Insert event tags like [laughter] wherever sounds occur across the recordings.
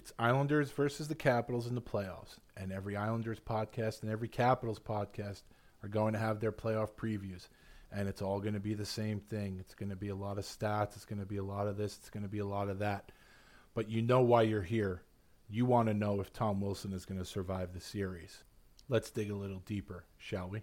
it's Islanders versus the Capitals in the playoffs, and every Islanders podcast and every Capitals podcast are going to have their playoff previews, and it's all going to be the same thing. It's going to be a lot of stats. It's going to be a lot of this. It's going to be a lot of that. But you know why you're here. You want to know if Tom Wilson is going to survive the series. Let's dig a little deeper, shall we?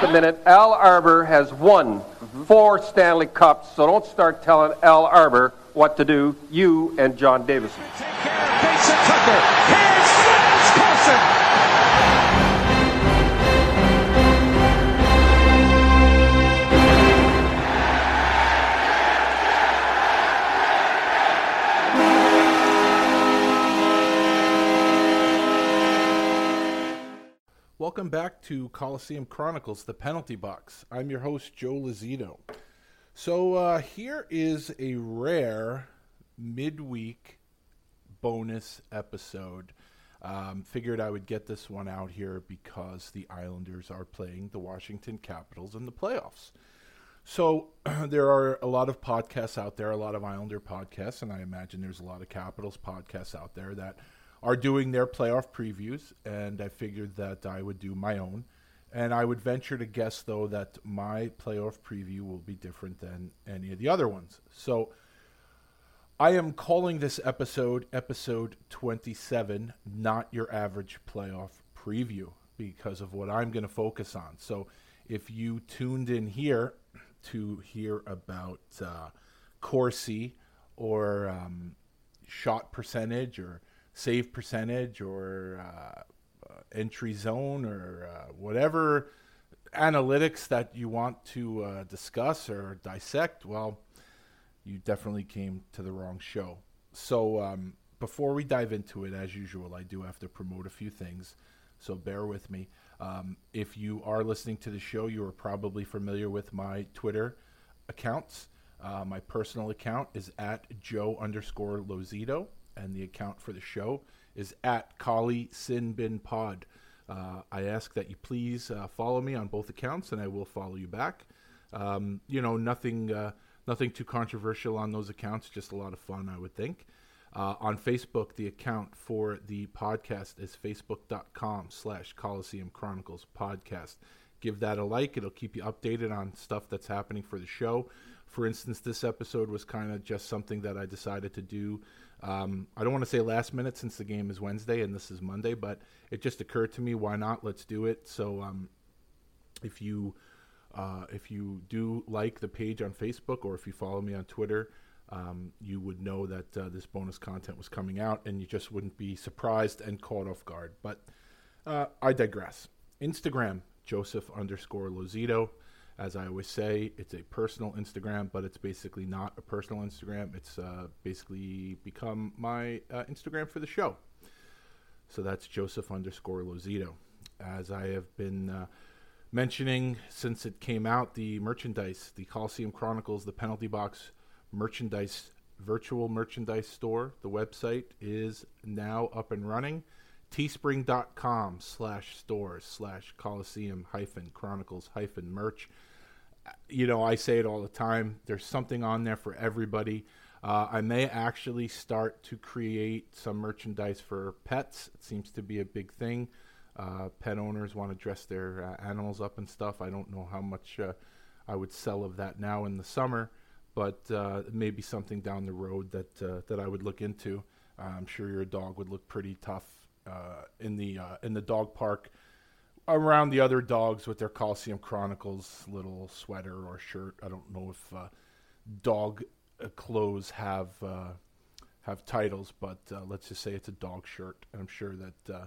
a minute, Al Arbour has won four Stanley Cups, so don't start telling Al Arbour what to do, you and John Davidson. Welcome back to Coliseum Chronicles, the penalty box. I'm your host, Joe Lozito. So, uh, here is a rare midweek bonus episode. Um, figured I would get this one out here because the Islanders are playing the Washington Capitals in the playoffs. So, [clears throat] there are a lot of podcasts out there, a lot of Islander podcasts, and I imagine there's a lot of Capitals podcasts out there that are doing their playoff previews, and I figured that I would do my own. And I would venture to guess, though, that my playoff preview will be different than any of the other ones. So I am calling this episode episode 27, not your average playoff preview, because of what I'm going to focus on. So if you tuned in here to hear about uh, Corsi or um, shot percentage or save percentage or uh, entry zone or uh, whatever analytics that you want to uh, discuss or dissect, well, you definitely came to the wrong show. So um, before we dive into it, as usual, I do have to promote a few things. So bear with me. Um, if you are listening to the show, you are probably familiar with my Twitter accounts. Uh, my personal account is at Joe underscore Lozito and the account for the show is at Kali Sinbin Pod. Uh, I ask that you please uh, follow me on both accounts, and I will follow you back. Um, you know, nothing, uh, nothing too controversial on those accounts. Just a lot of fun, I would think. Uh, on Facebook, the account for the podcast is facebook.com/slash Coliseum Chronicles Podcast. Give that a like; it'll keep you updated on stuff that's happening for the show. For instance, this episode was kind of just something that I decided to do um, I don't want to say last minute since the game is Wednesday and this is Monday, but it just occurred to me, why not? Let's do it. So um, if you uh, if you do like the page on Facebook or if you follow me on Twitter, um, you would know that uh, this bonus content was coming out, and you just wouldn't be surprised and caught off guard. But uh, I digress. Instagram Joseph underscore Lozito. As I always say, it's a personal Instagram, but it's basically not a personal Instagram. It's uh, basically become my uh, Instagram for the show. So that's Joseph underscore Lozito. As I have been uh, mentioning since it came out, the merchandise, the Coliseum Chronicles, the Penalty Box merchandise, virtual merchandise store, the website is now up and running teespring.com slash stores slash coliseum hyphen chronicles hyphen merch. You know i say it all the time. There's something on there for everybody. Uh, i may actually start to create some merchandise for pets. It seems to be a big thing. Uh, pet owners want to dress their uh, animals up and stuff. I don't know how much uh, i would sell of that now in the summer but uh, maybe something down the road that uh, that i would look into. I'm sure your dog would look pretty tough uh, in the uh, in the dog park around the other dogs with their Coliseum Chronicles little sweater or shirt. I don't know if uh, dog uh, clothes have uh, have titles, but let's just say it's a dog shirt. I'm sure that uh,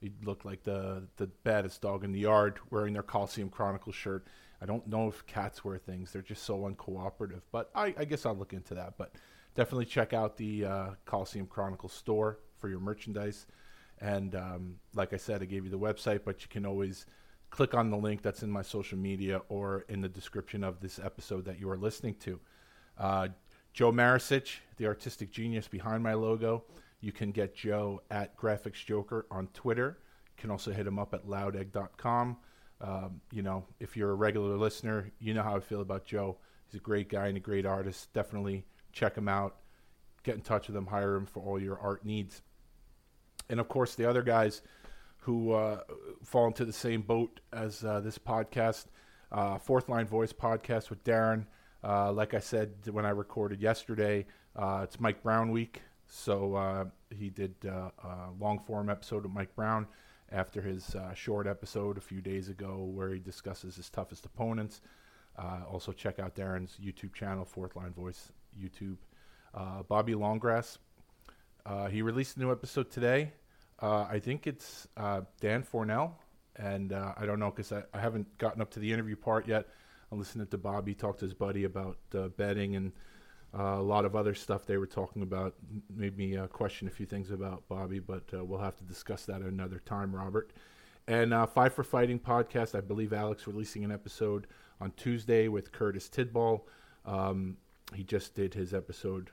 he'd look like the the baddest dog in the yard wearing their Coliseum Chronicles shirt. I don't know if cats wear things; they're just so uncooperative. But I, I guess I'll look into that. But definitely check out the Coliseum Chronicles store for your merchandise. And um, like I said, I gave you the website, but you can always click on the link that's in my social media or in the description of this episode that you are listening to. Uh, Joe Marisich, the artistic genius behind my logo. You can get Joe at Graphics Joker on Twitter. You can also hit him up at loudegg.com. Um, you know, if you're a regular listener, you know how I feel about Joe. He's a great guy and a great artist. Definitely check him out. Get in touch with him. Hire him for all your art needs and of course the other guys who uh, fall into the same boat as uh, this podcast, uh, Fourth Line Voice podcast with Darren. Uh, like I said when I recorded yesterday, uh, it's Mike Brown week, so uh, he did a long form episode with Mike Brown after his short episode a few days ago where he discusses his toughest opponents. also check out Darren's YouTube channel, Fourth Line Voice YouTube. Bobby Longgrass he released a new episode today. Uh, I think it's uh, Dan Fornell, and uh, I don't know because I, I, haven't gotten up to the interview part yet. I'm listening to Bobby talk to his buddy about uh, betting and uh, a lot of other stuff they were talking about. Made me question a few things about Bobby, but we'll have to discuss that another time, Robert. And Five for Fighting podcast, I believe Alex releasing an episode on Tuesday with Curtis Tidball. Um, he just did his episode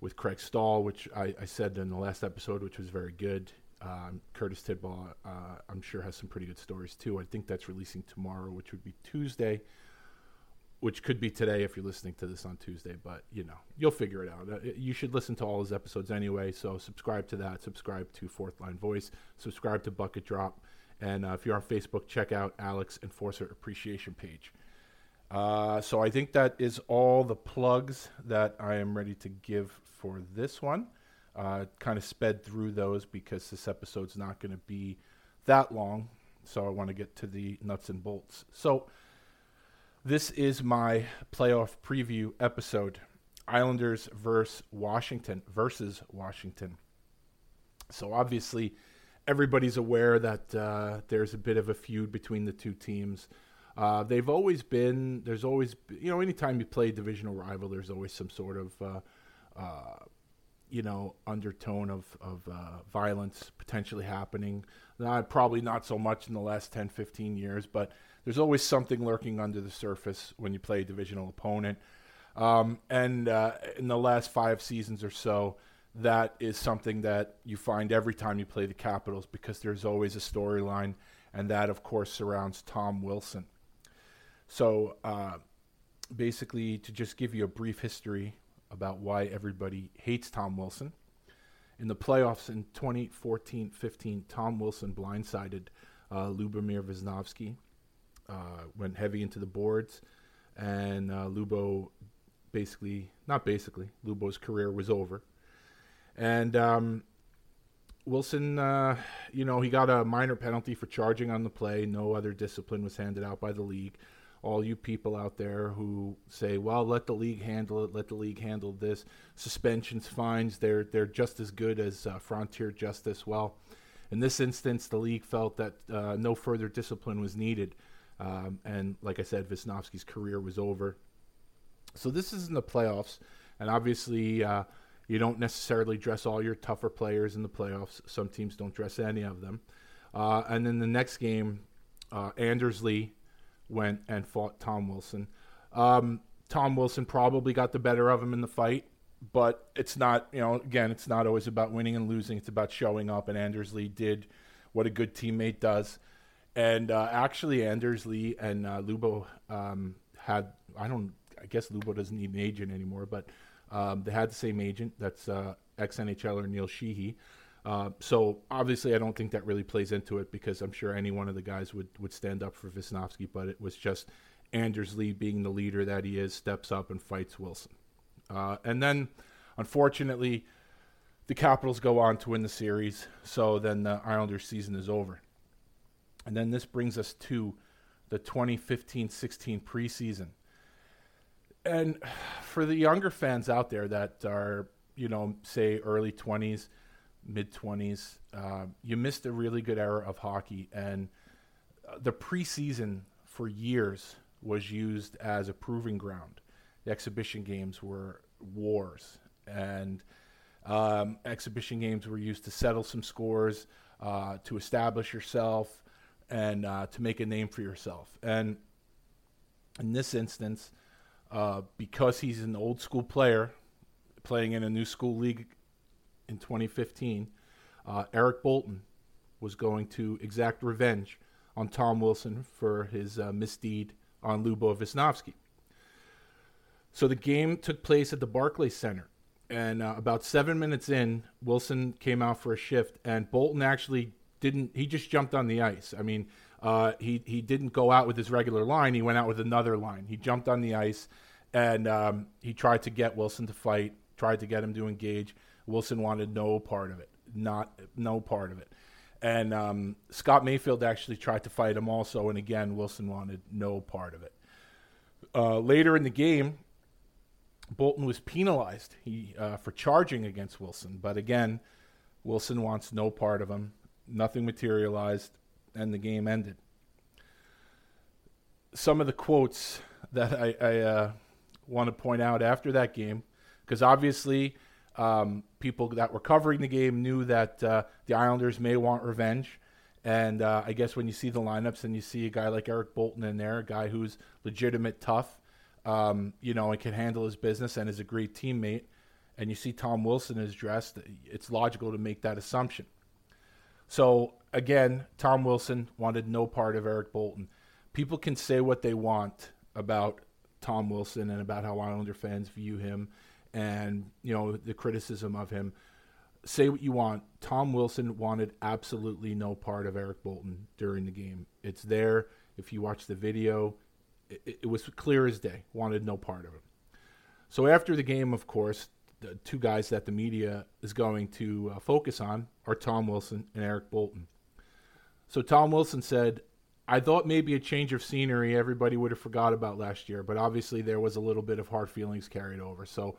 with Craig Stahl, which I, I, said in the last episode, which was very good. Um, Curtis Tidball, uh, I'm sure, has some pretty good stories too. I think that's releasing tomorrow, which would be Tuesday, which could be today if you're listening to this on Tuesday. But you know, you'll figure it out. Uh, you should listen to all his episodes anyway. So subscribe to that. Subscribe to Fourth Line Voice. Subscribe to Bucket Drop. And uh, if you're on Facebook, check out Alex Enforcer Appreciation page. Uh, so I think that is all the plugs that I am ready to give for this one. Uh, kind of sped through those because this episode's not going to be that long. So I want to get to the nuts and bolts. So this is my playoff preview episode. Islanders versus Washington versus Washington. So obviously, everybody's aware that uh, there's a bit of a feud between the two teams. Uh, they've always been. There's always, you know, anytime you play a divisional rival, there's always some sort of, uh, uh, you know, undertone of of uh, violence potentially happening. Not probably not so much in the last 10, 15 years, but there's always something lurking under the surface when you play a divisional opponent. Um, and uh, in the last five seasons or so, that is something that you find every time you play the Capitals because there's always a storyline, and that, of course, surrounds Tom Wilson. So, uh, basically, to just give you a brief history about why everybody hates Tom Wilson. In the playoffs in 2014 15, Tom Wilson blindsided uh, Lubomir Visnovsky, uh, went heavy into the boards, and uh, Lubo basically, not basically, Lubo's career was over. And um, Wilson, uh, you know, he got a minor penalty for charging on the play. No other discipline was handed out by the league all you people out there who say, "Well, let the league handle it. Let the league handle this." Suspensions, fines, they're they're just as good as uh, frontier justice. Well, in this instance, the league felt that uh, no further discipline was needed, um, and like I said, Visnovsky's career was over. So this is in the playoffs, and obviously. Uh, you don't necessarily dress all your tougher players in the playoffs. Some teams don't dress any of them. Uh, and then the next game, uh, Anders Lee went and fought Tom Wilson. Um, Tom Wilson probably got the better of him in the fight, but it's not, you know, again, it's not always about winning and losing. It's about showing up, and Anders Lee did what a good teammate does. And uh, actually, Anders Lee and uh, Lubo um, had, I don't, I guess Lubo doesn't need an agent anymore, but um, they had the same agent. That's uh, ex NHLer Neil Sheehy. Uh, so obviously, I don't think that really plays into it because I'm sure any one of the guys would, would stand up for Visnovsky, but it was just Anders Lee being the leader that he is, steps up and fights Wilson. Uh, and then, unfortunately, the Capitals go on to win the series. So then the Islanders season is over. And then this brings us to the 2015-16 preseason. And [sighs] for the younger fans out there that are, you know, say early 20s, mid 20s, uh, you missed a really good era of hockey. And uh, the preseason for years was used as a proving ground. The exhibition games were wars, and um, exhibition games were used to settle some scores, uh, to establish yourself, and uh, to make a name for yourself. And in this instance, uh, because he's an old school player playing in a new school league in 2015, uh, Eric Boulton was going to exact revenge on Tom Wilson for his uh, misdeed on Lubo Visnovsky. So the game took place at the Barclays Center. And uh, about seven minutes in, Wilson came out for a shift, and Boulton actually didn't. He just jumped on the ice. I mean, uh, he he didn't go out with his regular line. He went out with another line. He jumped on the ice, and um, he tried to get Wilson to fight. Tried to get him to engage. Wilson wanted no part of it. Not no part of it. And um, Scott Mayfield actually tried to fight him also, and again, Wilson wanted no part of it. Uh, later in the game, Boulton was penalized he, uh, for charging against Wilson, but again, Wilson wants no part of him. Nothing materialized, and the game ended. Some of the quotes that I, I uh, want to point out after that game, because obviously um, people that were covering the game knew that uh, the Islanders may want revenge. And uh, I guess when you see the lineups and you see a guy like Eric Boulton in there, a guy who's legitimate tough, um, you know, and can handle his business and is a great teammate, and you see Tom Wilson is dressed, it's logical to make that assumption. So again, Tom Wilson wanted no part of Eric Boulton. People can say what they want about Tom Wilson and about how Islander fans view him and, you know, the criticism of him. Say what you want. Tom Wilson wanted absolutely no part of Eric Boulton during the game. It's there. If you watch the video, it, it was clear as day. Wanted no part of him. So after the game, of course, the two guys that the media is going to uh, focus on are Tom Wilson and Eric Boulton. So Tom Wilson said, I thought maybe a change of scenery everybody would have forgot about last year, but obviously there was a little bit of hard feelings carried over. So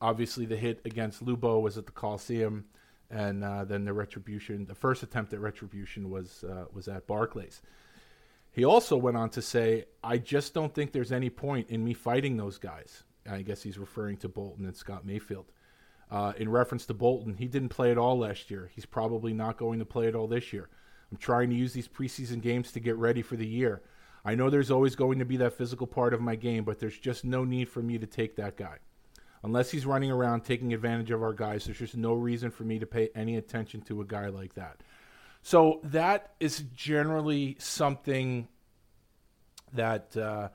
obviously the hit against Lubo was at the Coliseum, and uh, then the retribution, the first attempt at retribution was uh, was at Barclays. He also went on to say, I just don't think there's any point in me fighting those guys. I guess he's referring to Boulton and Scott Mayfield. Uh, in reference to Boulton, he didn't play at all last year. He's probably not going to play at all this year. I'm trying to use these preseason games to get ready for the year. I know there's always going to be that physical part of my game, but there's just no need for me to take that guy. Unless he's running around taking advantage of our guys, there's just no reason for me to pay any attention to a guy like that. So that is generally something that uh,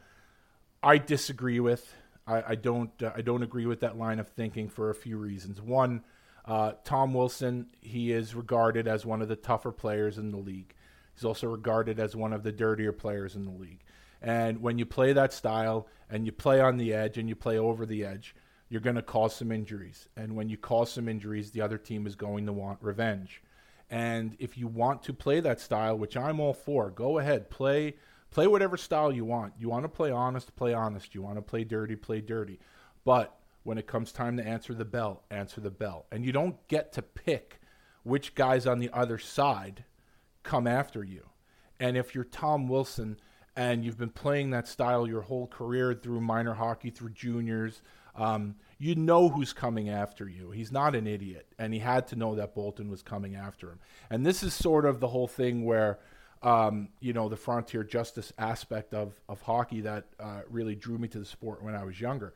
I disagree with. I, I don't. Uh, I don't agree with that line of thinking for a few reasons. One, uh, Tom Wilson. He is regarded as one of the tougher players in the league. He's also regarded as one of the dirtier players in the league. And when you play that style and you play on the edge and you play over the edge, you're going to cause some injuries. And when you cause some injuries, the other team is going to want revenge. And if you want to play that style, which I'm all for, go ahead, play play whatever style you want. You want to play honest, play honest. You want to play dirty, play dirty. But when it comes time to answer the bell, answer the bell. And you don't get to pick which guys on the other side come after you. And if you're Tom Wilson and you've been playing that style your whole career through minor hockey, through juniors, um, you know who's coming after you. He's not an idiot, and he had to know that Boulton was coming after him. And this is sort of the whole thing where, um, you know, the frontier justice aspect of, of hockey that uh, really drew me to the sport when I was younger.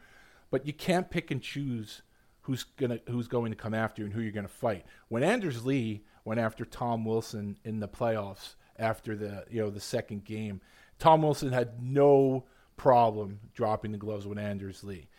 But you can't pick and choose who's gonna who's going to come after you and who you're going to fight. When Anders Lee went after Tom Wilson in the playoffs after the you know the second game, Tom Wilson had no problem dropping the gloves with Anders Lee.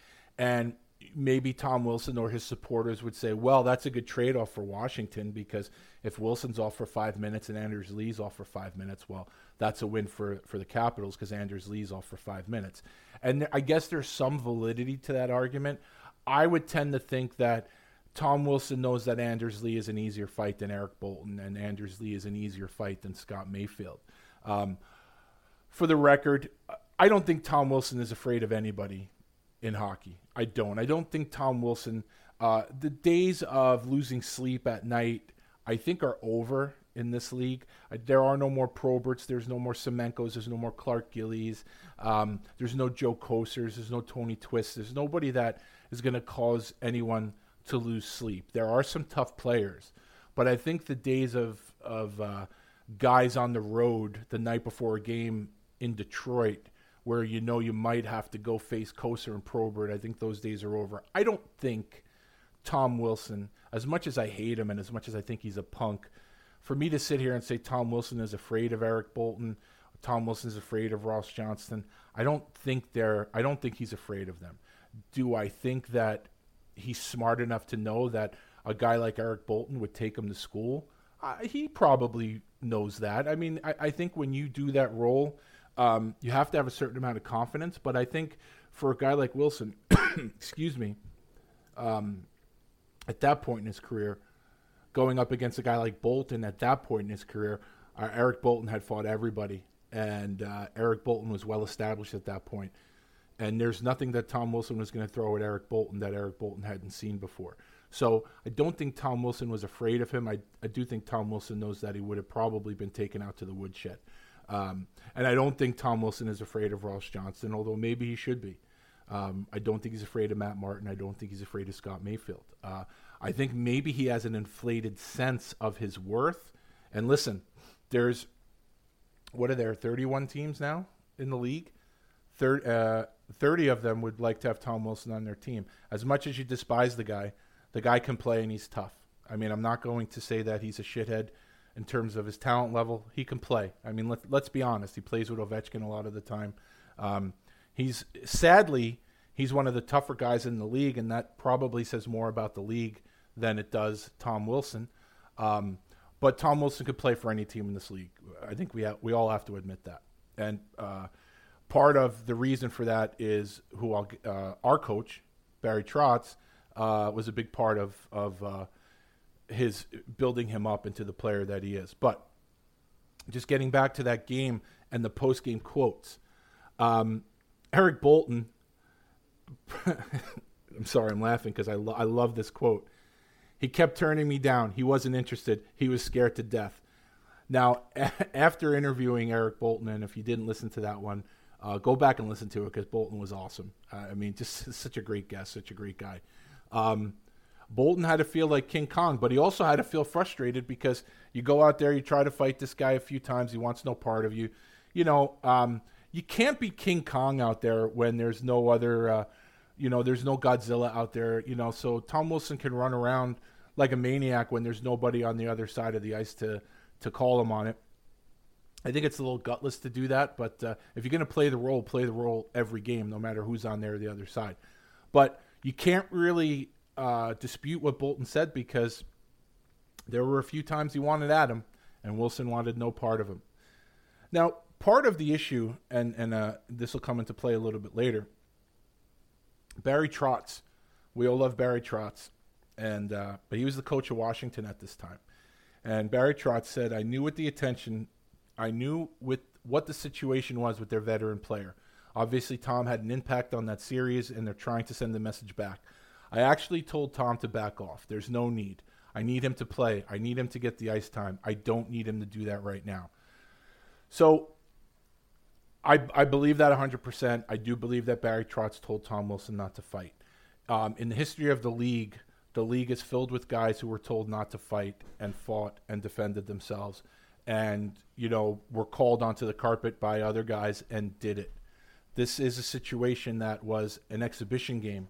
And maybe Tom Wilson or his supporters would say, well, that's a good trade off for Washington because if Wilson's off for five minutes and Anders Lee's off for five minutes, well, that's a win for, for the Capitals because Anders Lee's off for five minutes. And I guess there's some validity to that argument. I would tend to think that Tom Wilson knows that Anders Lee is an easier fight than Eric Boulton, and Anders Lee is an easier fight than Scott Mayfield. Um, for the record, I don't think Tom Wilson is afraid of anybody in hockey. I don't. I don't think Tom Wilson. Uh, the days of losing sleep at night, I think, are over in this league. There are no more Proberts. There's no more Semenkos. There's no more Clark Gillies. Um, there's no Joe Kocurs. There's no Tony Twist. There's nobody that is going to cause anyone to lose sleep. There are some tough players, but I think the days of of uh, guys on the road the night before a game in Detroit, where you know you might have to go face Kocur and Probert, I think those days are over. I don't think Tom Wilson, as much as I hate him and as much as I think he's a punk, for me to sit here and say Tom Wilson is afraid of Eric Boulton, Tom Wilson is afraid of Ross Johnston, I don't think they're. I don't think he's afraid of them. Do I think that he's smart enough to know that a guy like Eric Boulton would take him to school. Uh, he probably knows that. I mean, I, I think when you do that role, um, you have to have a certain amount of confidence. But I think for a guy like Wilson, [coughs] excuse me, um, at that point in his career, going up against a guy like Boulton at that point in his career, uh, Eric Boulton had fought everybody, and uh, Eric Boulton was well established at that point. And there's nothing that Tom Wilson was going to throw at Eric Boulton that Eric Boulton hadn't seen before. So I don't think Tom Wilson was afraid of him. I, I do think Tom Wilson knows that he would have probably been taken out to the woodshed. Um, and I don't think Tom Wilson is afraid of Ross Johnston, although maybe he should be. Um, I don't think he's afraid of Matt Martin. I don't think he's afraid of Scott Mayfield. Uh, I think maybe he has an inflated sense of his worth. And listen, there's what are there? 31 teams now in the league. Third, uh, 30 of them would like to have Tom Wilson on their team. As much as you despise the guy, the guy can play and he's tough. I mean, I'm not going to say that he's a shithead in terms of his talent level. He can play. I mean, let, let's be honest. He plays with Ovechkin a lot of the time. Um, he's sadly he's one of the tougher guys in the league, and that probably says more about the league than it does Tom Wilson. Um, but Tom Wilson could play for any team in this league. I think we ha- we all have to admit that. And uh, part of the reason for that is who uh, our coach Barry Trotz uh, was a big part of of uh, his building him up into the player that he is. But just getting back to that game and the post game quotes, um, Eric Boulton. [laughs] I'm sorry, I'm laughing because I lo- I love this quote. He kept turning me down. He wasn't interested. He was scared to death. Now, a- [laughs] after interviewing Eric Boulton, and if you didn't listen to that one, uh, go back and listen to it because Boulton was awesome. Uh, I mean, just [laughs] such a great guest, such a great guy. Um, Boulton had to feel like King Kong, but he also had to feel frustrated because you go out there, you try to fight this guy a few times, he wants no part of you. You know, um, you can't be King Kong out there when there's no other, uh, you know, there's no Godzilla out there. You know, so Tom Wilson can run around like a maniac when there's nobody on the other side of the ice to to call him on it. I think it's a little gutless to do that, but uh, if you're going to play the role, play the role every game, no matter who's on there the other side. But you can't really uh, dispute what Boulton said because there were a few times he wanted him, and Wilson wanted no part of him. Now, part of the issue, and and uh, this will come into play a little bit later. Barry Trotz, we all love Barry Trotz, and uh, but he was the coach of Washington at this time, and Barry Trotz said, "I knew with the attention, I knew with what the situation was with their veteran player. Obviously, Tom had an impact on that series, and they're trying to send the message back. I actually told Tom to back off. There's no need. I need him to play. I need him to get the ice time. I don't need him to do that right now. So I, I believe that 100%. I do believe that Barry Trotz told Tom Wilson not to fight. Um, in the history of the league, the league is filled with guys who were told not to fight and fought and defended themselves and, you know, were called onto the carpet by other guys and did it. This is a situation that was an exhibition game.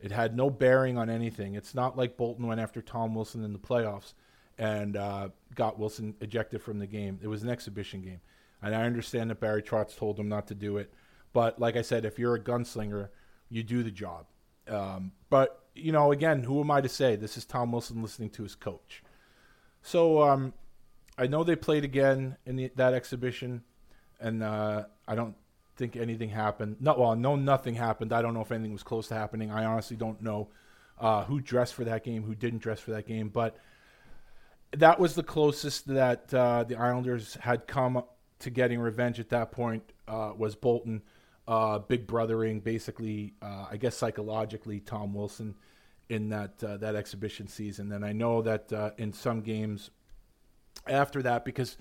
It had no bearing on anything. It's not like Boulton went after Tom Wilson in the playoffs and uh, got Wilson ejected from the game. It was an exhibition game. And I understand that Barry Trotz told him not to do it. But like I said, if you're a gunslinger, you do the job. Um, but, you know, again, who am I to say? This is Tom Wilson listening to his coach. So um, I know they played again in the, that exhibition, and uh, I don't think anything happened. No, well, no, nothing happened. I don't know if anything was close to happening. I honestly don't know. uh, who dressed for that game, who didn't dress for that game. But that was the closest that uh, the Islanders had come to getting revenge at that point. Uh, was Boulton uh, big brothering, basically, uh, I guess psychologically, Tom Wilson in that uh, that exhibition season. And I know that in some games after that, because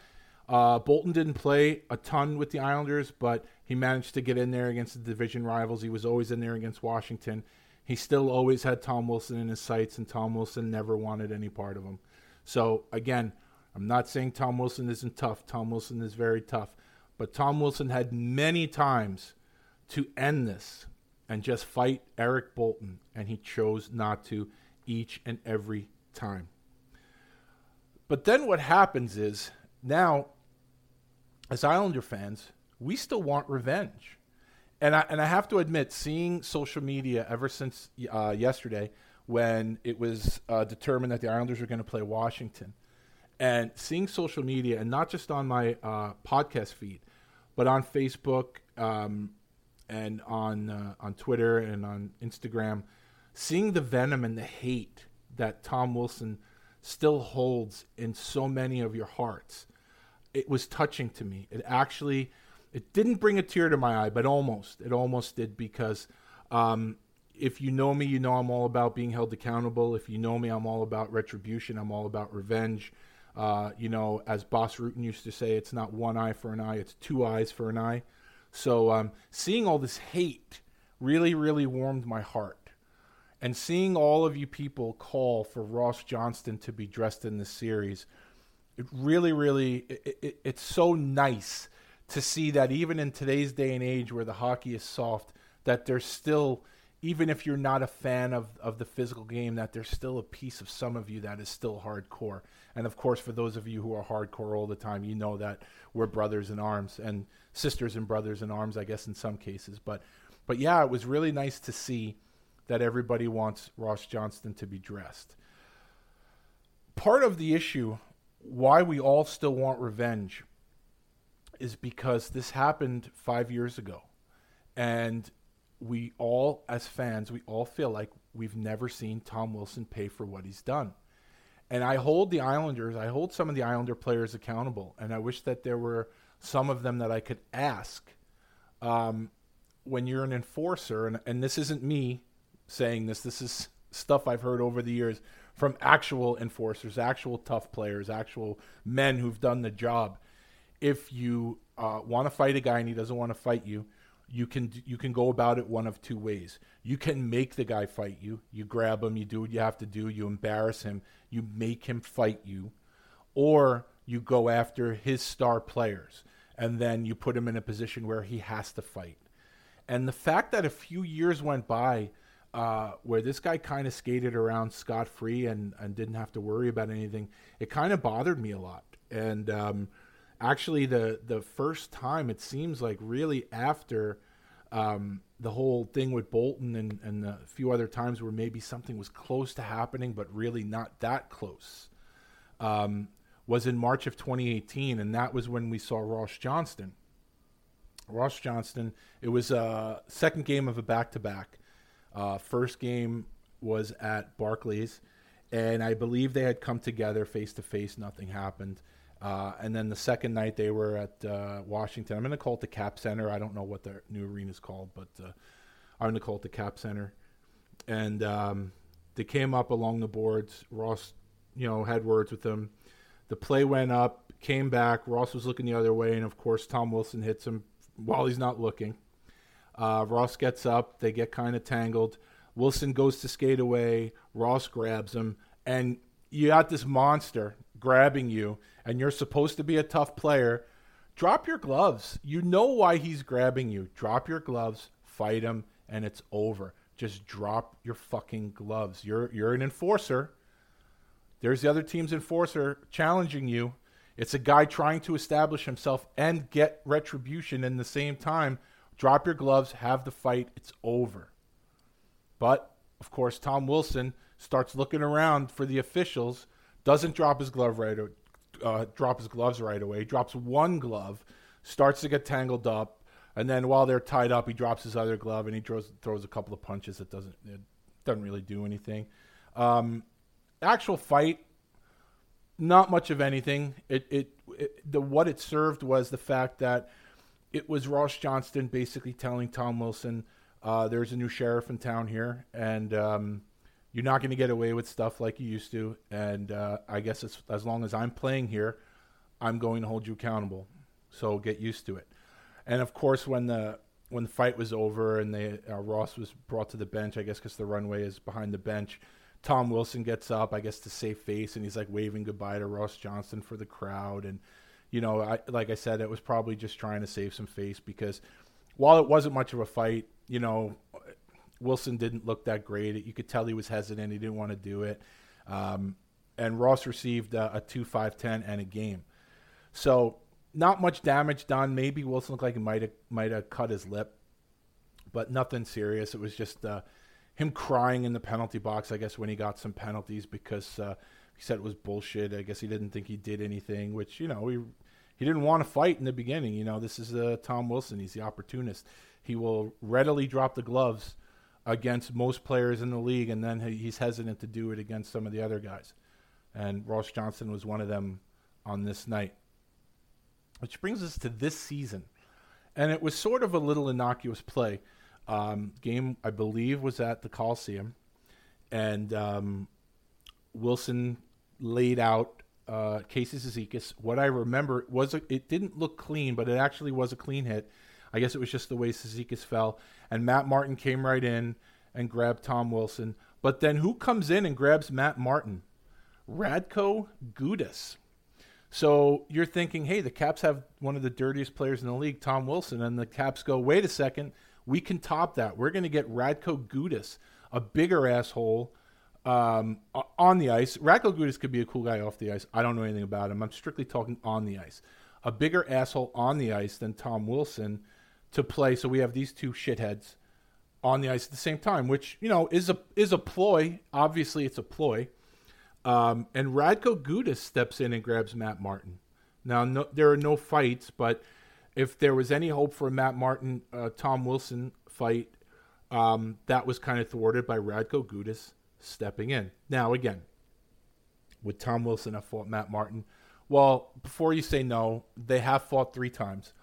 uh, Boulton didn't play a ton with the Islanders, but he managed to get in there against the division rivals. He was always in there against Washington. He still always had Tom Wilson in his sights, and Tom Wilson never wanted any part of him. So again, I'm not saying Tom Wilson isn't tough. Tom Wilson is very tough. But Tom Wilson had many times to end this and just fight Eric Boulton, and he chose not to each and every time. But then what happens is now, as Islander fans, we still want revenge. And I, and I have to admit, seeing social media ever since uh, yesterday, when it was uh, determined that the Islanders were going to play Washington, and seeing social media, and not just on my uh, podcast feed, but on Facebook um, and on uh, on Twitter and on Instagram, seeing the venom and the hate that Tom Wilson still holds in so many of your hearts, it was touching to me. It actually, it didn't bring a tear to my eye, but almost. It almost did because. Um, if you know me, you know I'm all about being held accountable. If you know me, I'm all about retribution. I'm all about revenge. Uh, you know, as Bas Rutten used to say, it's not one eye for an eye, it's two eyes for an eye. So um, seeing all this hate really, really warmed my heart. And seeing all of you people call for Ross Johnston to be dressed in this series, it really, really, it, it, it's so nice to see that even in today's day and age where the hockey is soft, that there's still, even if you're not a fan of, of the physical game, that there's still a piece of some of you that is still hardcore. And of course, for those of you who are hardcore all the time, you know that we're brothers in arms. And sisters and brothers in arms, I guess, in some cases. But, but yeah, it was really nice to see that everybody wants Ross Johnston to be dressed. Part of the issue, why we all still want revenge, is because this happened five years ago. And we all, as fans, we all feel like we've never seen Tom Wilson pay for what he's done. And I hold the Islanders, I hold some of the Islander players accountable. And I wish that there were some of them that I could ask. Um, when you're an enforcer, and, and this isn't me saying this, this is stuff I've heard over the years from actual enforcers, actual tough players, actual men who've done the job. If you uh, want to fight a guy and he doesn't want to fight you, you can you can go about it one of two ways. You can make the guy fight you. You grab him, you do what you have to do, you embarrass him, you make him fight you, or you go after his star players and then you put him in a position where he has to fight. And the fact that a few years went by uh, where this guy kind of skated around scot free and, and didn't have to worry about anything, it kind of bothered me a lot. And um, actually, the the first time it seems like really after um, the whole thing with Boulton and, and a few other times where maybe something was close to happening, but really not that close. Um, was in March of 2018, and that was when we saw Ross Johnston. Ross Johnston, it was a second game of a back to back. First game was at Barclays, and I believe they had come together face to face. Nothing happened. Uh, and then the second night they were at uh, Washington. I'm going to call it the Cap Center. I don't know what the new arena is called, but uh, I'm going to call it the Cap Center. And um, they came up along the boards. Ross, you know, had words with them. The play went up, came back. Ross was looking the other way, and of course, Tom Wilson hits him while he's not looking. Uh, Ross gets up. They get kind of tangled. Wilson goes to skate away. Ross grabs him, and you got this monster grabbing you, and you're supposed to be a tough player. Drop your gloves. You know why he's grabbing you. Drop your gloves, fight him, and it's over. Just drop your fucking gloves. You're you're an enforcer. There's the other team's enforcer challenging you. It's a guy trying to establish himself and get retribution in the same time. Drop your gloves, have the fight, it's over. But, of course, Tom Wilson starts looking around for the officials, doesn't drop his glove right uh, drop his gloves right away, drops one glove, starts to get tangled up, and then while they're tied up, he drops his other glove and he throws throws a couple of punches that doesn't doesn't really do anything. Um, actual fight, not much of anything. It, it, it the what it served was the fact that it was Ross Johnston basically telling Tom Wilson, uh, "There's a new sheriff in town here, and um, you're not going to get away with stuff like you used to. And uh, I guess as long as I'm playing here, I'm going to hold you accountable. So get used to it." And of course, when the when the fight was over and they uh, Ross was brought to the bench, I guess because the runway is behind the bench. Tom Wilson gets up, I guess, to save face, and he's like waving goodbye to Ross Johnston for the crowd. And you know, I like I said, it was probably just trying to save some face because while it wasn't much of a fight, you know, Wilson didn't look that great. You could tell he was hesitant; he didn't want to do it. Um, and Ross received a, a two five ten and a game. So not much damage done. Maybe Wilson looked like he might have might have cut his lip, but nothing serious. It was just uh, him crying in the penalty box. I guess when he got some penalties because uh, he said it was bullshit. I guess he didn't think he did anything, which you know he he didn't want to fight in the beginning. You know this is uh, Tom Wilson. He's the opportunist. He will readily drop the gloves against most players in the league, and then he's hesitant to do it against some of the other guys. And Ross Johnston was one of them on this night. Which brings us to this season. And it was sort of a little innocuous play. Um, game, I believe, was at the Coliseum. And um, Wilson laid out uh, Casey Cizikas. What I remember was a, it didn't look clean, but it actually was a clean hit. I guess it was just the way Cizikas fell. And Matt Martin came right in and grabbed Tom Wilson. But then who comes in and grabs Matt Martin? Radko Gudas. So you're thinking, hey, the Caps have one of the dirtiest players in the league, Tom Wilson, and the Caps go, wait a second, we can top that. We're going to get Radko Gudas, a bigger asshole, um, on the ice. Radko Gudas could be a cool guy off the ice. I don't know anything about him. I'm strictly talking on the ice. A bigger asshole on the ice than Tom Wilson to play. So we have these two shitheads on the ice at the same time, which you know is a is a ploy. Obviously, it's a ploy. Um, and Radko Gudas steps in and grabs Matt Martin. Now, no, there are no fights, but if there was any hope for a Matt Martin uh, Tom Wilson fight, um, that was kind of thwarted by Radko Gudas stepping in. Now, again, would Tom Wilson have fought Matt Martin? Well, before you say no, they have fought three times.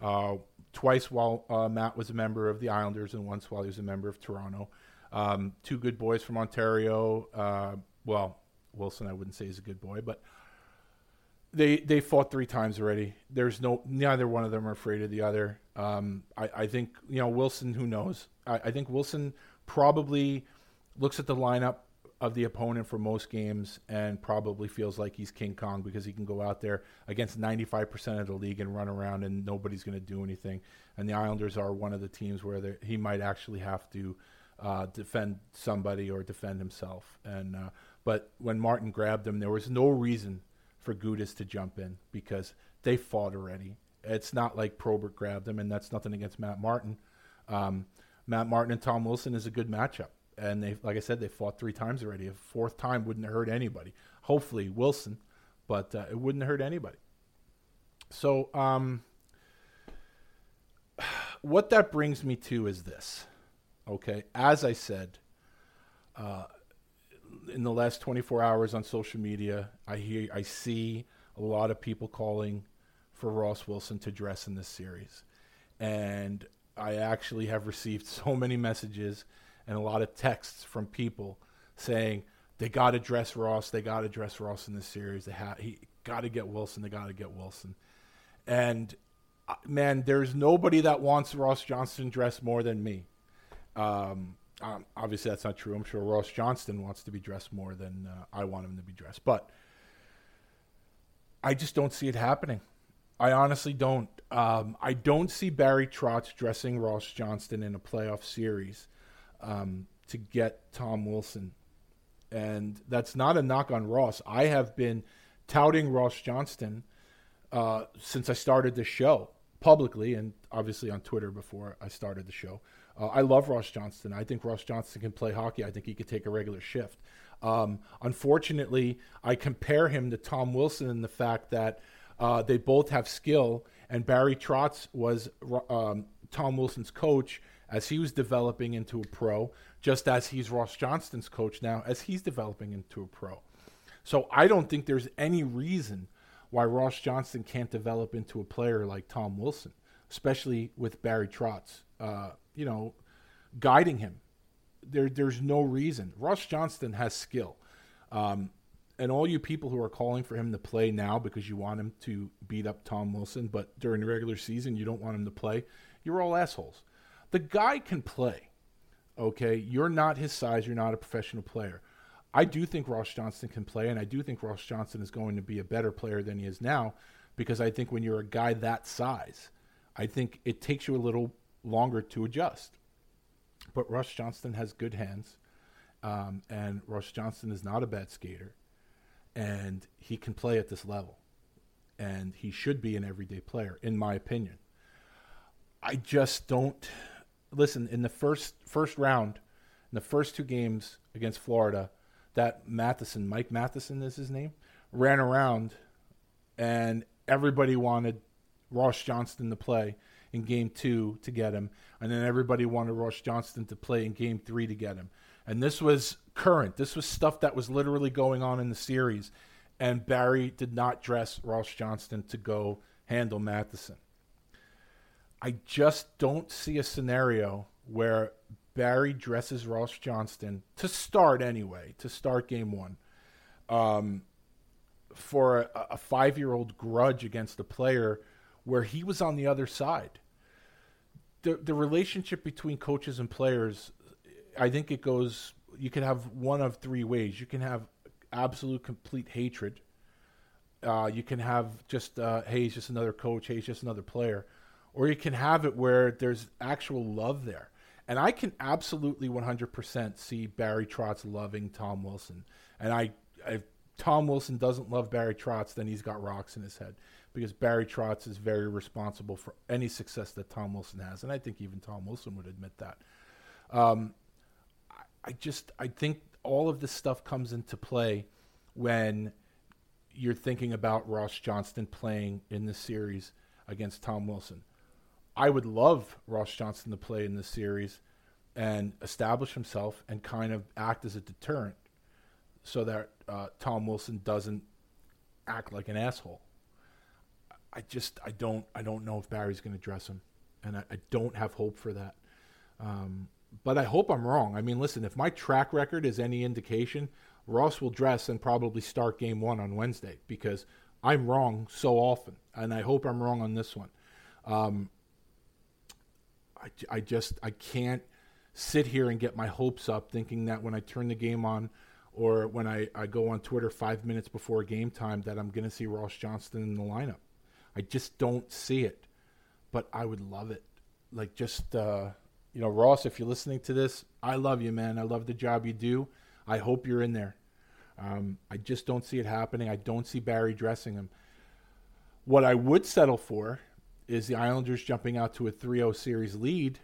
Uh, twice while uh, Matt was a member of the Islanders, and once while he was a member of Toronto. Um, two good boys from Ontario. Uh, well, Wilson, I wouldn't say is a good boy, but they they fought three times already. There's no neither one of them are afraid of the other. Um, I, I think you know Wilson. Who knows? I, I think Wilson probably looks at the lineup of the opponent for most games and probably feels like he's King Kong because he can go out there against 95% of the league and run around and nobody's going to do anything. And the Islanders are one of the teams where he might actually have to uh, defend somebody or defend himself. And uh, but when Martin grabbed him, there was no reason for Gudas to jump in because they fought already. It's not like Probert grabbed him, and that's nothing against Matt Martin. Um, Matt Martin and Tom Wilson is a good matchup, and they, like I said, they fought three times already. A fourth time wouldn't hurt anybody. Hopefully Wilson, but uh, it wouldn't hurt anybody. So, um, [sighs] what that brings me to is this. Okay, as I said, uh, in the last 24 hours on social media, I hear, I see a lot of people calling for Ross Wilson to dress in this series, and I actually have received [laughs] so many messages and a lot of texts from people saying they got to dress Ross, they got to dress Ross in this series. They ha- he got to get Wilson, they got to get Wilson, and uh, man, there's nobody that wants Ross Johnston dressed more than me. Um, um, obviously, that's not true. I'm sure Ross Johnston wants to be dressed more than uh, I want him to be dressed. But I just don't see it happening. I honestly don't. Um, I don't see Barry Trotz dressing Ross Johnston in a playoff series um, to get Tom Wilson. And that's not a knock on Ross. I have been touting Ross Johnston uh, since I started the show publicly and obviously on Twitter before I started the show. Uh, I love Ross Johnston. I think Ross Johnston can play hockey. I think he could take a regular shift. Um, unfortunately, I compare him to Tom Wilson in the fact that uh, they both have skill, and Barry Trotz was um, Tom Wilson's coach as he was developing into a pro, just as he's Ross Johnston's coach now, as he's developing into a pro. So I don't think there's any reason why Ross Johnston can't develop into a player like Tom Wilson, especially with Barry Trotz, uh, you know, guiding him. There, there's no reason. Ross Johnston has skill. Um, and all you people who are calling for him to play now because you want him to beat up Tom Wilson, but during the regular season you don't want him to play, you're all assholes. The guy can play. Okay, you're not his size. You're not a professional player. I do think Ross Johnston can play, and I do think Ross Johnston is going to be a better player than he is now, because I think when you're a guy that size, I think it takes you a little longer to adjust. But Ross Johnston has good hands, um, and Ross Johnston is not a bad skater, and he can play at this level, and he should be an everyday player, in my opinion. I just don't listen in the first first round, in the first two games against Florida, that Matheson, Mike Matheson is his name, ran around, and everybody wanted Ross Johnston to play in game two to get him, and then everybody wanted Ross Johnston to play in game three to get him. And this was current. This was stuff that was literally going on in the series, and Barry did not dress Ross Johnston to go handle Matheson. I just don't see a scenario where Barry dresses Ross Johnston to start anyway, to start game one, um, for a, a five year old grudge against a player where he was on the other side. The, the relationship between coaches and players, I think it goes, you can have one of three ways. You can have absolute complete hatred. Uh, you can have just, uh, hey, he's just another coach. Hey, he's just another player or you can have it where there's actual love there. And I can absolutely 100% see Barry Trotz loving Tom Wilson. And I, if Tom Wilson doesn't love Barry Trotz, then he's got rocks in his head because Barry Trotz is very responsible for any success that Tom Wilson has. And I think even Tom Wilson would admit that. Um, I just, I think all of this stuff comes into play when you're thinking about Ross Johnston playing in the series against Tom Wilson. I would love Ross Johnston to play in this series and establish himself and kind of act as a deterrent so that uh, Tom Wilson doesn't act like an asshole. I just I don't I don't know if Barry's going to dress him, and I, I, don't have hope for that. Um, but I hope I'm wrong. I mean, listen, if my track record is any indication, Ross will dress and probably start game one on Wednesday because I'm wrong so often, and I hope I'm wrong on this one. Um, I, I just I can't sit here and get my hopes up thinking that when I turn the game on or when I, I go on Twitter five minutes before game time that I'm going to see Ross Johnston in the lineup. I just don't see it, but I would love it. Like just uh, you know, Ross, if you're listening to this, I love you, man. I love the job you do. I hope you're in there. Um, I just don't see it happening. I don't see Barry dressing him. What I would settle for is the Islanders jumping out to a 3-0 series lead,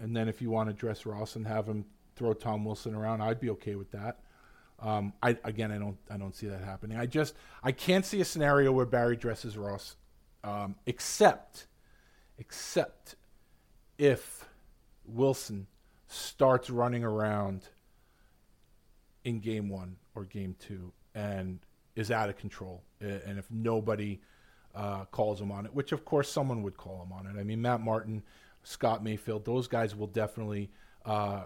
and then if you want to dress Ross and have him throw Tom Wilson around, I'd be okay with that. Um, I again, I don't, I don't see that happening. I just, I can't see a scenario where Barry dresses Ross, um, except, except if Wilson starts running around in game one or game two and is out of control, and if nobody uh, calls him on it, which of course someone would call him on it. I mean, Matt Martin, Scott Mayfield, those guys will definitely uh,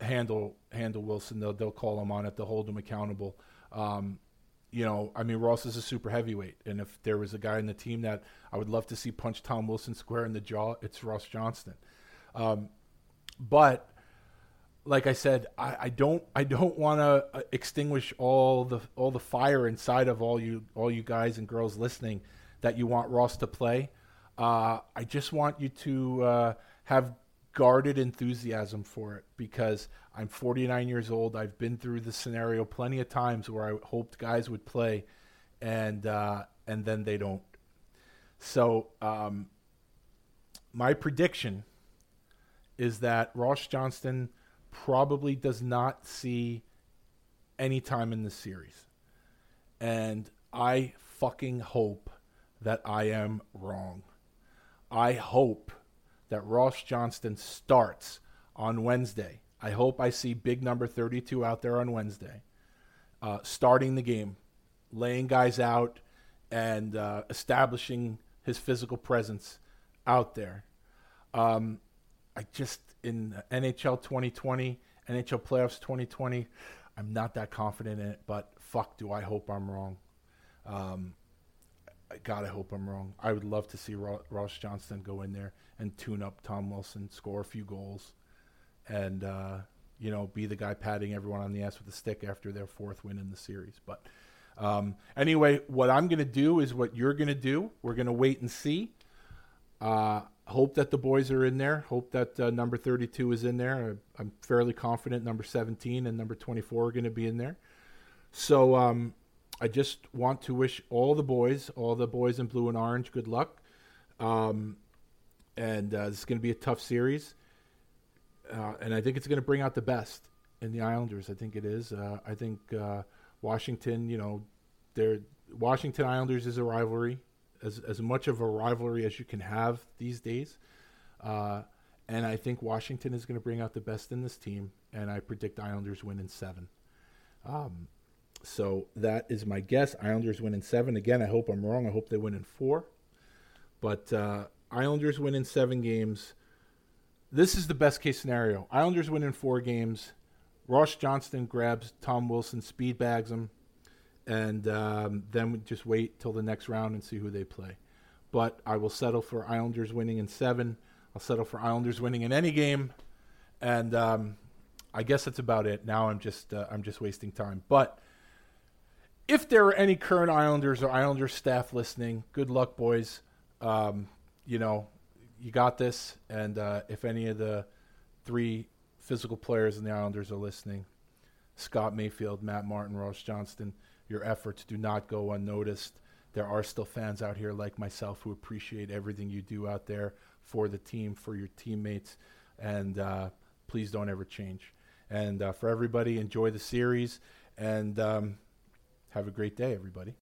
handle handle Wilson. They'll they'll call him on it. They'll hold him accountable. Um, you know, I mean, Ross is a super heavyweight, and if there was a guy in the team that I would love to see punch Tom Wilson square in the jaw, it's Ross Johnston. Um, but like I said, I, I don't I don't want to uh, extinguish all the all the fire inside of all you all you guys and girls listening that you want Ross to play. Uh, I just want you to uh, have guarded enthusiasm for it because I'm 49 years old. I've been through the scenario plenty of times where I hoped guys would play, and uh, and then they don't. So um, my prediction is that Ross Johnston probably does not see any time in the series. And I fucking hope that I am wrong. I hope that Ross Johnston starts on Wednesday. I hope I see big number 32 out there on Wednesday, uh, starting the game, laying guys out, and uh, establishing his physical presence out there. Um, I just in NHL 2020, NHL playoffs 2020, I'm not that confident in it, but fuck, do I hope I'm wrong. Um, God, I hope I'm wrong. I would love to see Ross Johnston go in there and tune up Tom Wilson, score a few goals, and uh, you know be the guy patting everyone on the ass with a stick after their fourth win in the series. But um, anyway, what I'm going to do is what you're going to do. We're going to wait and see. Uh, hope that the boys are in there. Hope that uh, number 32 is in there. I'm fairly confident number 17 and number 24 are going to be in there. So um, I just want to wish all the boys, all the boys in blue and orange, good luck. Um, and uh, this is going to be a tough series. Uh, and I think it's going to bring out the best in the Islanders. I think it is. Uh, I think uh, Washington, you know, they're, Washington Islanders is a rivalry, as, as much of a rivalry as you can have these days. Uh, and I think Washington is going to bring out the best in this team. And I predict Islanders win in seven. Um, so that is my guess. Islanders win in seven. Again, I hope I'm wrong. I hope they win in four. But uh, Islanders win in seven games. This is the best case scenario. Islanders win in four games. Ross Johnston grabs Tom Wilson, speed bags him, and um, then we just wait till the next round and see who they play. But I will settle for Islanders winning in seven. I'll settle for Islanders winning in any game, and um, I guess that's about it. Now I'm just uh, I'm just wasting time. But if there are any current Islanders or Islanders staff listening, good luck, boys. Um, you know, you got this. And uh, if any of the three physical players in the Islanders are listening, Scott Mayfield, Matt Martin, Ross Johnston, your efforts do not go unnoticed. There are still fans out here like myself who appreciate everything you do out there for the team, for your teammates, and uh, please don't ever change. And uh, for everybody, enjoy the series and um, have a great day, everybody.